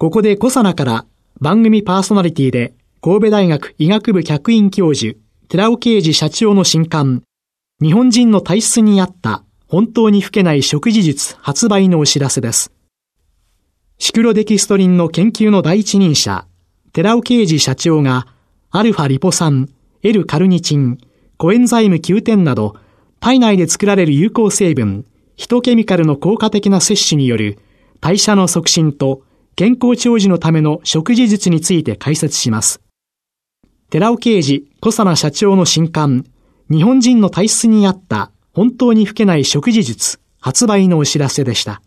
ここでコサナから番組パーソナリティで神戸大学医学部客員教授寺尾啓治社長の新刊日本人の体質に合った本当に老けない食事術発売のお知らせです。シクロデキストリンの研究の第一人者、寺尾啓治社長が、アルファリポ酸、L カルニチン、コエンザイム9点など、体内で作られる有効成分、ヒトケミカルの効果的な摂取による代謝の促進と健康長寿のための食事術について解説します。寺尾啓治、小佐奈社長の新刊、日本人の体質に合った本当に老けない食事術発売のお知らせでした。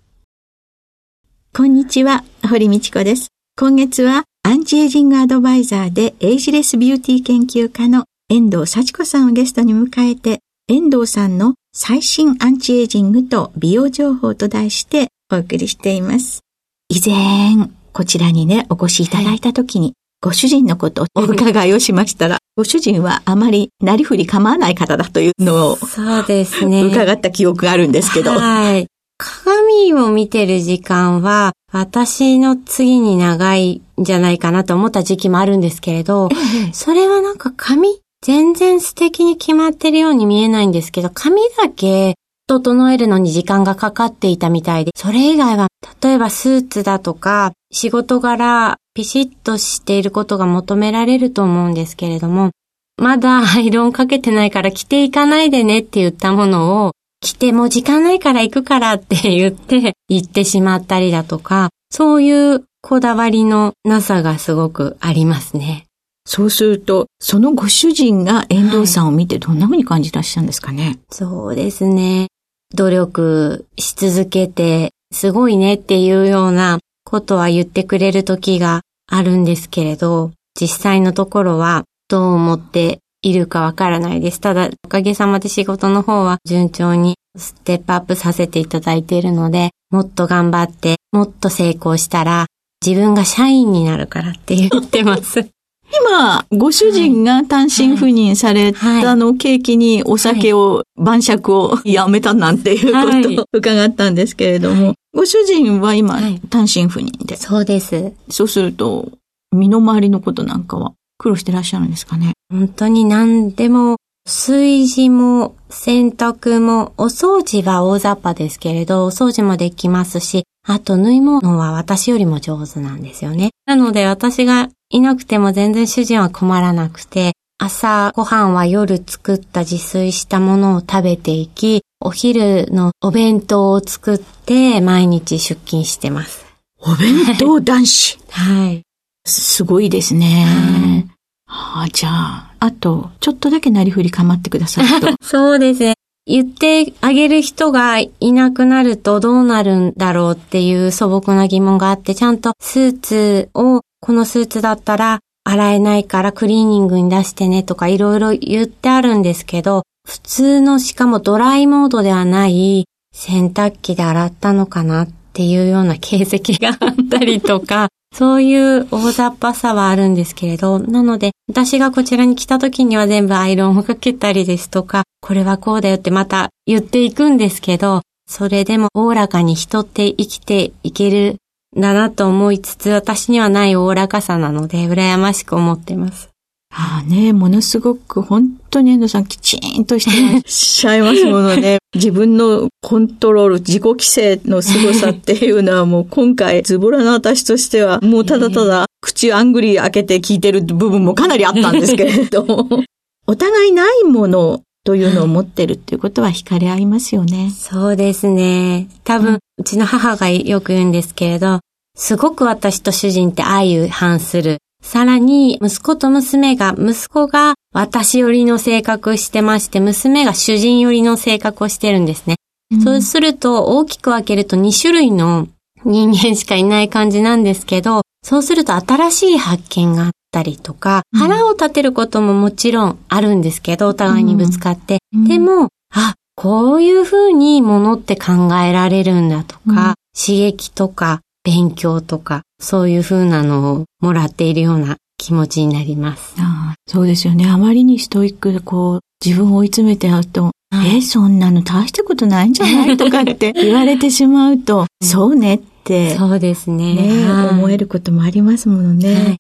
こんにちは、堀道子です。今月はアンチエイジングアドバイザーでエイジレスビューティー研究家の遠藤幸子さんをゲストに迎えて、遠藤さんの最新アンチエイジングと美容情報と題してお送りしています。以前、こちらにね、お越しいただいた時に、ご主人のことをお伺いをしましたら、ご主人はあまりなりふり構わない方だというのを、そうですね。伺った記憶があるんですけど。はい。鏡を見てる時間は、私の次に長いんじゃないかなと思った時期もあるんですけれど、それはなんか髪、全然素敵に決まってるように見えないんですけど、髪だけ整えるのに時間がかかっていたみたいで、それ以外は、例えばスーツだとか、仕事柄、ピシッとしていることが求められると思うんですけれども、まだアイロンかけてないから着ていかないでねって言ったものを、着ても時間ないから行くからって言って行ってしまったりだとか、そういうこだわりのなさがすごくありますね。そうすると、そのご主人が遠藤さんを見てどんな風に感じらっしゃるんですかね、はい、そうですね。努力し続けて、すごいねっていうようなことは言ってくれる時があるんですけれど、実際のところはどう思っているかわからないです。ただ、おかげさまで仕事の方は順調にステップアップさせていただいているので、もっと頑張って、もっと成功したら、自分が社員になるからって言ってます。今、ご主人が単身赴任されたのを契機にお酒を、晩酌をやめたなんていうことを伺ったんですけれども、ご主人は今、単身赴任で。そうです。そうすると、身の回りのことなんかは苦労してらっしゃるんですかね？本当に何でも、炊事も洗濯も、お掃除は大雑把ですけれど、お掃除もできますし、あと縫い物は私よりも上手なんですよね。なので私がいなくても全然主人は困らなくて、朝ご飯は夜作った自炊したものを食べていき、お昼のお弁当を作って毎日出勤してます。お弁当男子 はい。すごいですね。はあ、じゃあ、あと、ちょっとだけなりふり構ってください と。そうですね。言ってあげる人がいなくなるとどうなるんだろうっていう素朴な疑問があって、ちゃんとスーツをこのスーツだったら洗えないからクリーニングに出してねとかいろいろ言ってあるんですけど、普通のしかもドライモードではない洗濯機で洗ったのかなっていうような形跡があったりとか、そういう大雑把さはあるんですけれど、なので、私がこちらに来た時には全部アイロンをかけたりですとか、これはこうだよってまた言っていくんですけど、それでもおおらかに人って生きていけるだなと思いつつ、私にはないおおらかさなので、羨ましく思ってます。ああね、ものすごく本当に遠藤さんきちんとして らっしゃいますものね。自分のコントロール、自己規制の凄さっていうのはもう今回ズボラな私としてはもうただただ口あんぐり開けて聞いてる部分もかなりあったんですけれども。お互いないものというのを持ってるっていうことは惹かれ合いますよね。そうですね。多分、うちの母がよく言うんですけれど、すごく私と主人って相反する。さらに、息子と娘が、息子が私寄りの性格してまして、娘が主人寄りの性格をしてるんですね。うん、そうすると、大きく分けると2種類の人間しかいない感じなんですけど、そうすると新しい発見があったりとか、うん、腹を立てることももちろんあるんですけど、お互いにぶつかって。うん、でも、あ、こういうふうにものって考えられるんだとか、刺激とか勉強とか、そういうふうなのをもらっているような気持ちになります。あそうですよね。あまりにストイックでこう、自分を追い詰めてやると、はい、え、そんなの大したことないんじゃないとかって 言われてしまうと、そうねって。そうですね。ね、はい、思えることもありますものね。はい、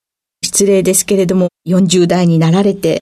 失礼ですけれども、40代になられて、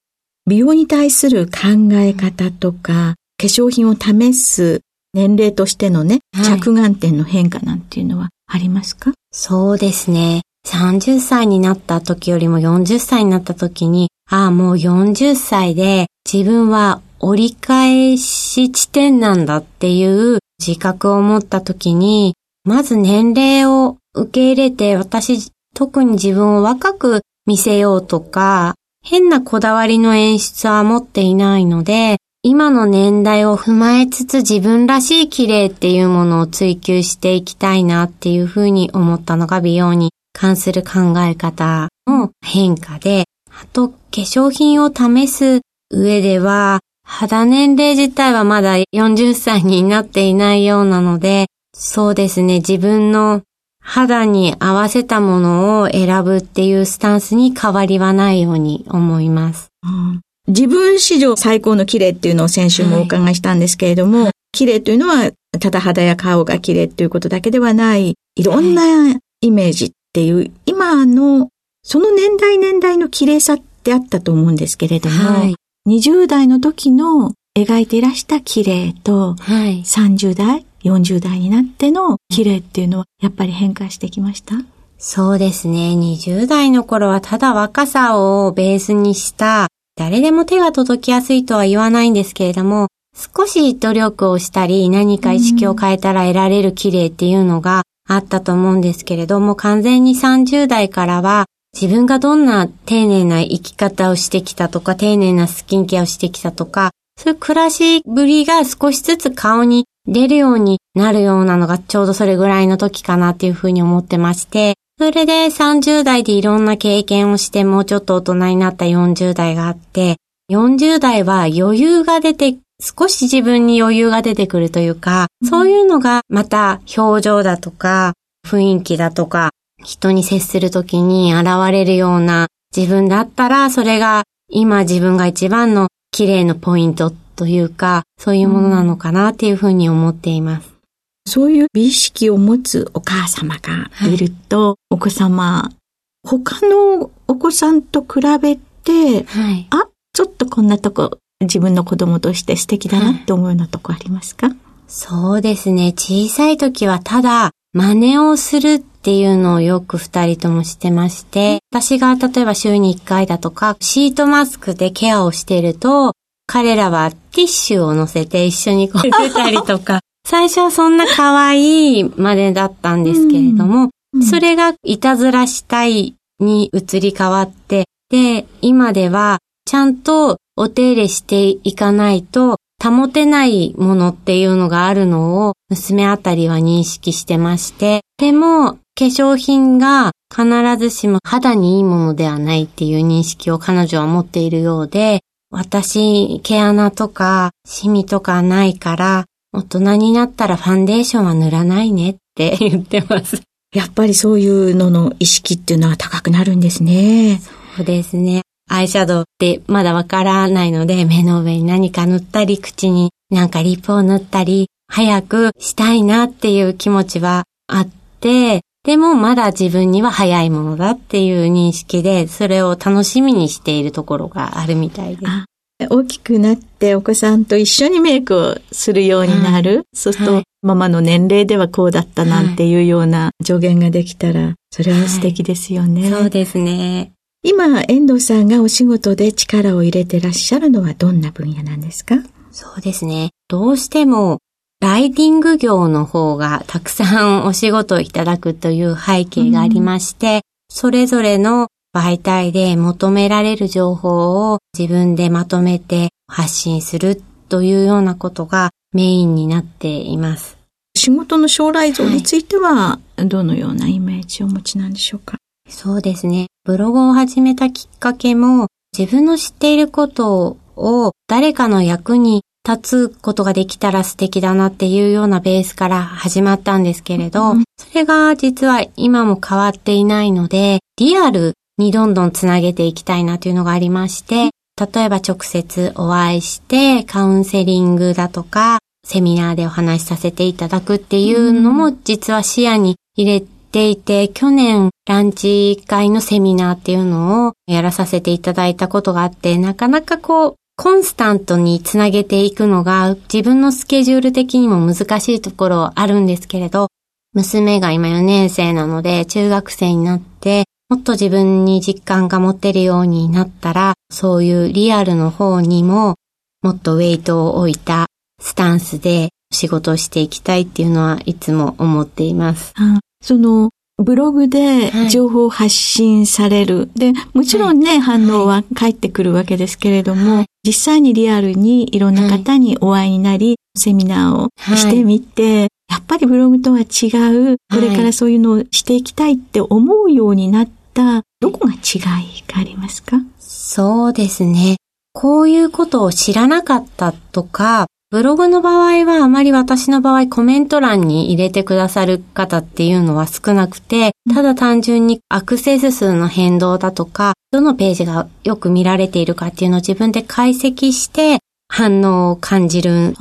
美容に対する考え方とか、化粧品を試す年齢としてのね、着眼点の変化なんていうのはありますか？そうですね。30歳になった時よりも40歳になった時に、ああ、もう40歳で自分は折り返し地点なんだっていう自覚を持った時に、まず年齢を受け入れて私、特に自分を若く見せようとか、変なこだわりの演出は持っていないので、今の年代を踏まえつつ自分らしい綺麗っていうものを追求していきたいなっていうふうに思ったのが美容に関する考え方の変化で、あと化粧品を試す上では肌年齢自体はまだ40歳になっていないようなので、そうですね、自分の肌に合わせたものを選ぶっていうスタンスに変わりはないように思います。うん。自分史上最高の綺麗っていうのを先週もお伺いしたんですけれども、はい、綺麗というのは、ただ肌や顔が綺麗っていうことだけではない、いろんなイメージっていう、はい、今の、その年代年代の綺麗さってあったと思うんですけれども、はい、20代の時の描いていらした綺麗と、はい、30代、40代になっての綺麗っていうのは、やっぱり変化してきました？そうですね。20代の頃はただ若さをベースにした誰でも手が届きやすいとは言わないんですけれども、少し努力をしたり何か意識を変えたら得られる綺麗っていうのがあったと思うんですけれども、完全に30代からは自分がどんな丁寧な生き方をしてきたとか、丁寧なスキンケアをしてきたとか、そういう暮らしぶりが少しずつ顔に出るようになるようなのがちょうどそれぐらいの時かなっていうふうに思ってまして、それで30代でいろんな経験をしてもうちょっと大人になった40代があって、40代は余裕が出て、少し自分に余裕が出てくるというか、そういうのがまた表情だとか、雰囲気だとか、人に接するときに現れるような自分だったら、それが今自分が一番の綺麗のポイントというか、そういうものなのかなっていうふうに思っています。そういう美意識を持つお母様がいると、はい、お子様、他のお子さんと比べて、はい、あ、ちょっとこんなとこ自分の子供として素敵だなって思うようなとこありますか、はい、そうですね。小さい時はただ真似をするっていうのをよく二人ともしてまして、私が例えば週に一回だとか、シートマスクでケアをしていると、彼らはティッシュを乗せて一緒にこう 出たりとか、最初はそんな可愛いまでだったんですけれども、うん、それがいたずらしたいに移り変わって、で、今ではちゃんとお手入れしていかないと保てないものっていうのがあるのを娘あたりは認識してまして、でも化粧品が必ずしも肌にいいものではないっていう認識を彼女は持っているようで、私、毛穴とかシミとかないから、大人になったらファンデーションは塗らないねって 言ってます。やっぱりそういうのの意識っていうのは高くなるんですね。そうですね。アイシャドウってまだわからないので、目の上に何か塗ったり、口になんかリップを塗ったり、早くしたいなっていう気持ちはあって、でもまだ自分には早いものだっていう認識で、それを楽しみにしているところがあるみたいです。大きくなってお子さんと一緒にメイクをするようになる。はい、そうすると、はい、ママの年齢ではこうだったなんていうような助言ができたら、それは素敵ですよね。はい、そうですね。今、遠藤さんがお仕事で力を入れてらっしゃるのはどんな分野なんですか？そうですね。どうしても、ライティング業の方がたくさんお仕事をいただくという背景がありまして、うん、それぞれの媒体で求められる情報を自分でまとめて発信するというようなことがメインになっています。仕事の将来像については、どのようなイメージをお持ちなんでしょうか？そうですね。ブログを始めたきっかけも、自分の知っていることを誰かの役に立つことができたら素敵だなっていうようなベースから始まったんですけれど、うん、それが実は今も変わっていないので、リアルにどんどんつなげていきたいなというのがありまして、例えば直接お会いしてカウンセリングだとか、セミナーでお話しさせていただくっていうのも実は視野に入れていて、去年ランチ会のセミナーっていうのをやらさせていただいたことがあって、なかなかこう、コンスタントにつなげていくのが自分のスケジュール的にも難しいところあるんですけれど、娘が今4年生なので中学生になってもっと自分に実感が持てるようになったら、そういうリアルの方にももっとウェイトを置いたスタンスで仕事をしていきたいっていうのはいつも思っています。そのブログで情報発信される。はい、で、もちろんね、はい、反応は返ってくるわけですけれども、はい、実際にリアルにいろんな方にお会いになり、セミナーをしてみて、やっぱりブログとは違う、これからそういうのをしていきたいって思うようになった、どこが違いがありますか？そうですね。こういうことを知らなかったとか、ブログの場合はあまり私の場合コメント欄に入れてくださる方っていうのは少なくて、ただ単純にアクセス数の変動だとか、どのページがよく見られているかっていうのを自分で解析して反応を感じる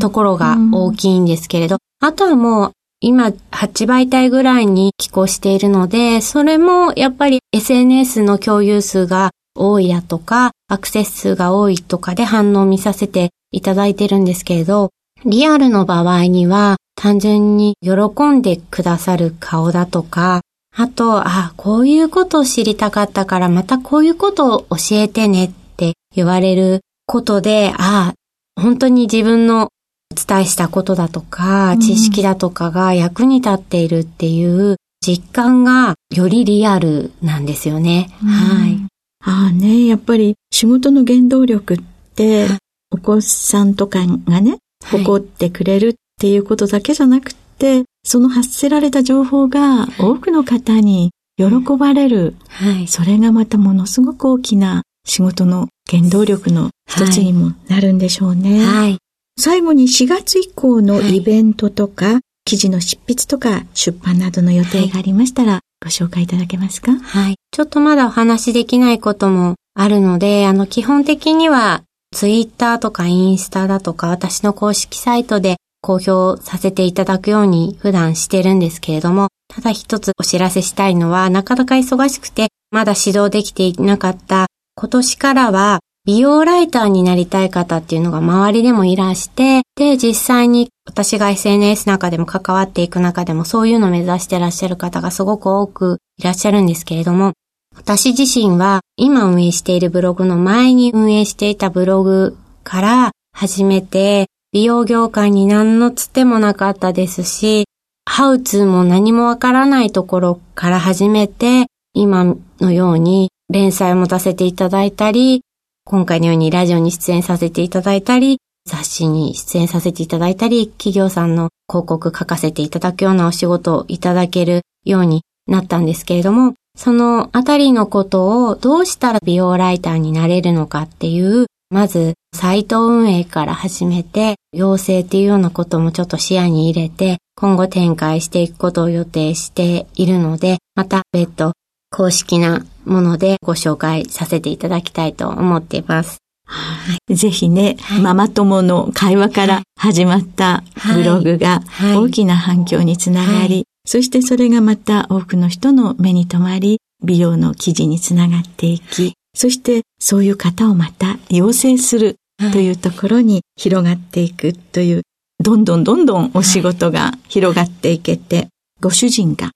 ところが大きいんですけれど、あとはもう今8媒体ぐらいに寄稿しているので、それもやっぱり SNS の共有数が多いだとか、アクセス数が多いとかで反応を見させていただいてるんですけれど、リアルの場合には単純に喜んでくださる顔だとか、あと、あ、こういうことを知りたかったからまたこういうことを教えてねって言われることで、あ、本当に自分のお伝えしたことだとか、知識だとかが役に立っているっていう実感がよりリアルなんですよね。はい。ああね、やっぱり仕事の原動力って、お子さんとかがね、誇ってくれるっていうことだけじゃなくて、はい、その発せられた情報が多くの方に喜ばれる。はい、それがまたものすごく大きな仕事の原動力の一つにもなるんでしょうね。はい、最後に4月以降のイベントとか、記事の執筆とか出版などの予定がありましたら、ご紹介いただけますか？はい。ちょっとまだお話しできないこともあるので、あの、基本的にはツイッターとかインスタだとか私の公式サイトで公表させていただくように普段してるんですけれども、ただ一つお知らせしたいのは、なかなか忙しくてまだ指導できていなかった今年からは美容ライターになりたい方っていうのが周りでもいらして、で、実際に私が SNS 中でも関わっていく中でもそういうのを目指してらっしゃる方がすごく多くいらっしゃるんですけれども、私自身は今運営しているブログの前に運営していたブログから始めて、美容業界に何のつてもなかったですし、ハウツーも何もわからないところから始めて、今のように連載を持たせていただいたり、今回のようにラジオに出演させていただいたり、雑誌に出演させていただいたり、企業さんの広告書かせていただくようなお仕事をいただけるようになったんですけれども、そのあたりのことをどうしたら美容ライターになれるのかっていう、まずサイト運営から始めて、養成っていうようなこともちょっと視野に入れて、今後展開していくことを予定しているので、また別途公式なものでご紹介させていただきたいと思っています。はい、ぜひね、はい、ママ友の会話から始まったブログが大きな反響につながり、そしてそれがまた多くの人の目に留まり、美容の記事につながっていき、そしてそういう方をまた養成するというところに広がっていくという、どんどんどんどんお仕事が広がっていけて、ご主人が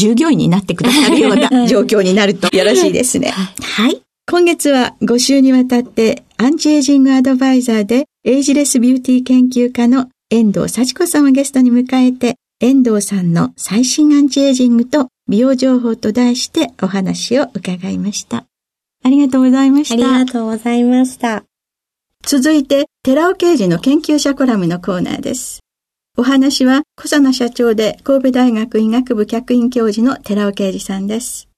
従業員になってくださるような 状況になるとよろしいですね。はい。今月は5週にわたってアンチエイジングアドバイザーでエイジレスビューティー研究家の遠藤幸子さんをゲストに迎えて遠藤さんの最新アンチエイジングと美容情報と題してお話を伺いました。ありがとうございました。ありがとうございました。続いて、寺尾刑事の研究者コラムのコーナーです。お話は小佐奈社長で神戸大学医学部客員教授の寺尾啓二さんです。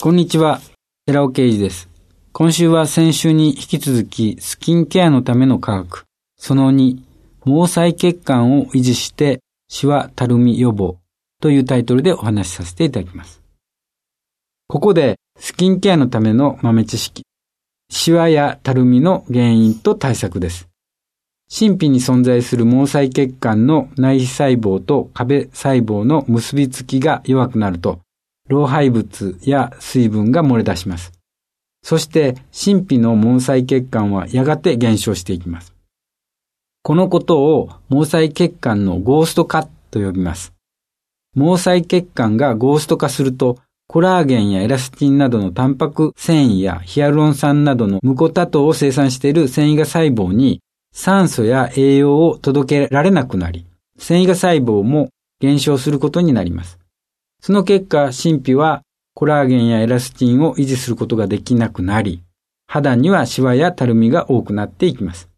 こんにちは、寺尾啓二です。今週は先週に引き続きスキンケアのための科学、その2、毛細血管を維持してシワたるみ予防というタイトルでお話しさせていただきます。ここでスキンケアのための豆知識、シワやたるみの原因と対策です。神秘に存在する毛細血管の内皮細胞と壁細胞の結びつきが弱くなると、老廃物や水分が漏れ出します。そして、神秘の毛細血管はやがて減少していきます。このことを毛細血管のゴースト化と呼びます。毛細血管がゴースト化すると、コラーゲンやエラスチンなどのタンパク繊維やヒアルロン酸などのムコタ糖を生産している繊維が細胞に酸素や栄養を届けられなくなり、繊維が細胞も減少することになります。その結果、神秘はコラーゲンやエラスチンを維持することができなくなり、肌にはシワやたるみが多くなっていきます。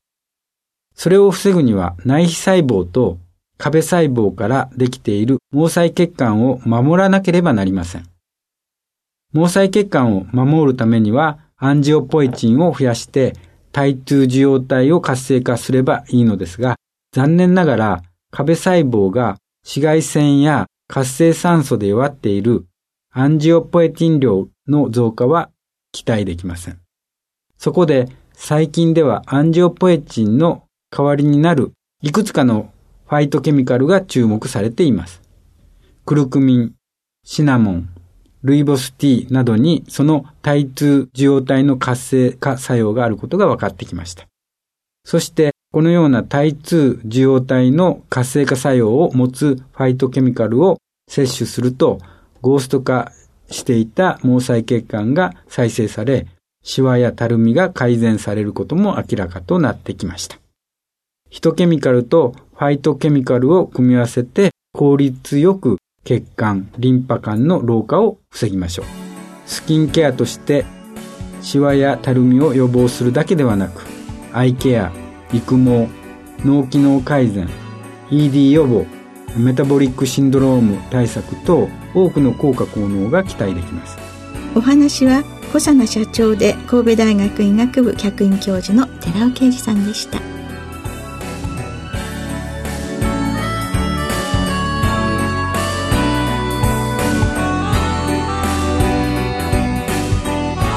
それを防ぐには内皮細胞と壁細胞からできている毛細血管を守らなければなりません。毛細血管を守るためにはアンジオポイチンを増やして対通受容体を活性化すればいいのですが、残念ながら壁細胞が紫外線や活性酸素で弱っているアンジオポエティン量の増加は期待できません。そこで最近ではアンジオポエチンの代わりになるいくつかのファイトケミカルが注目されています。クルクミン、シナモン、ルイボスティーなどにその対通受容体の活性化作用があることが分かってきました。そしてこのような対通受容体の活性化作用を持つファイトケミカルを摂取するとゴースト化していた毛細血管が再生され、シワやたるみが改善されることも明らかとなってきました。ヒトケミカルとファイトケミカルを組み合わせて効率よく血管、リンパ管の老化を防ぎましょう。スキンケアとしてシワやたるみを予防するだけではなく、アイケア、育毛、脳機能改善、ED 予防、メタボリックシンドローム対策と多くの効果効能が期待できますお話は小佐奈社長で神戸大学医学部客員教授の寺尾啓二さんでした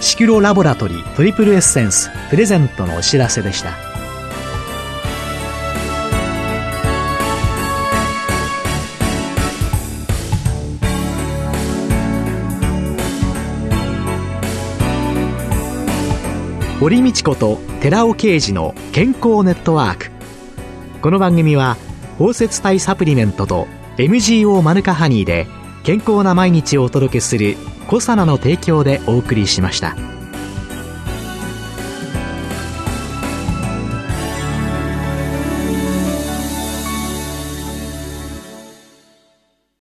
シクロラボラトリートリプルエッセンスプレゼントのお知らせでした。堀道子と寺尾啓二の健康ネットワーク。この番組は包摂体サプリメントと MGO マヌカハニーで健康な毎日をお届けする「コサナの提供」でお送りしました。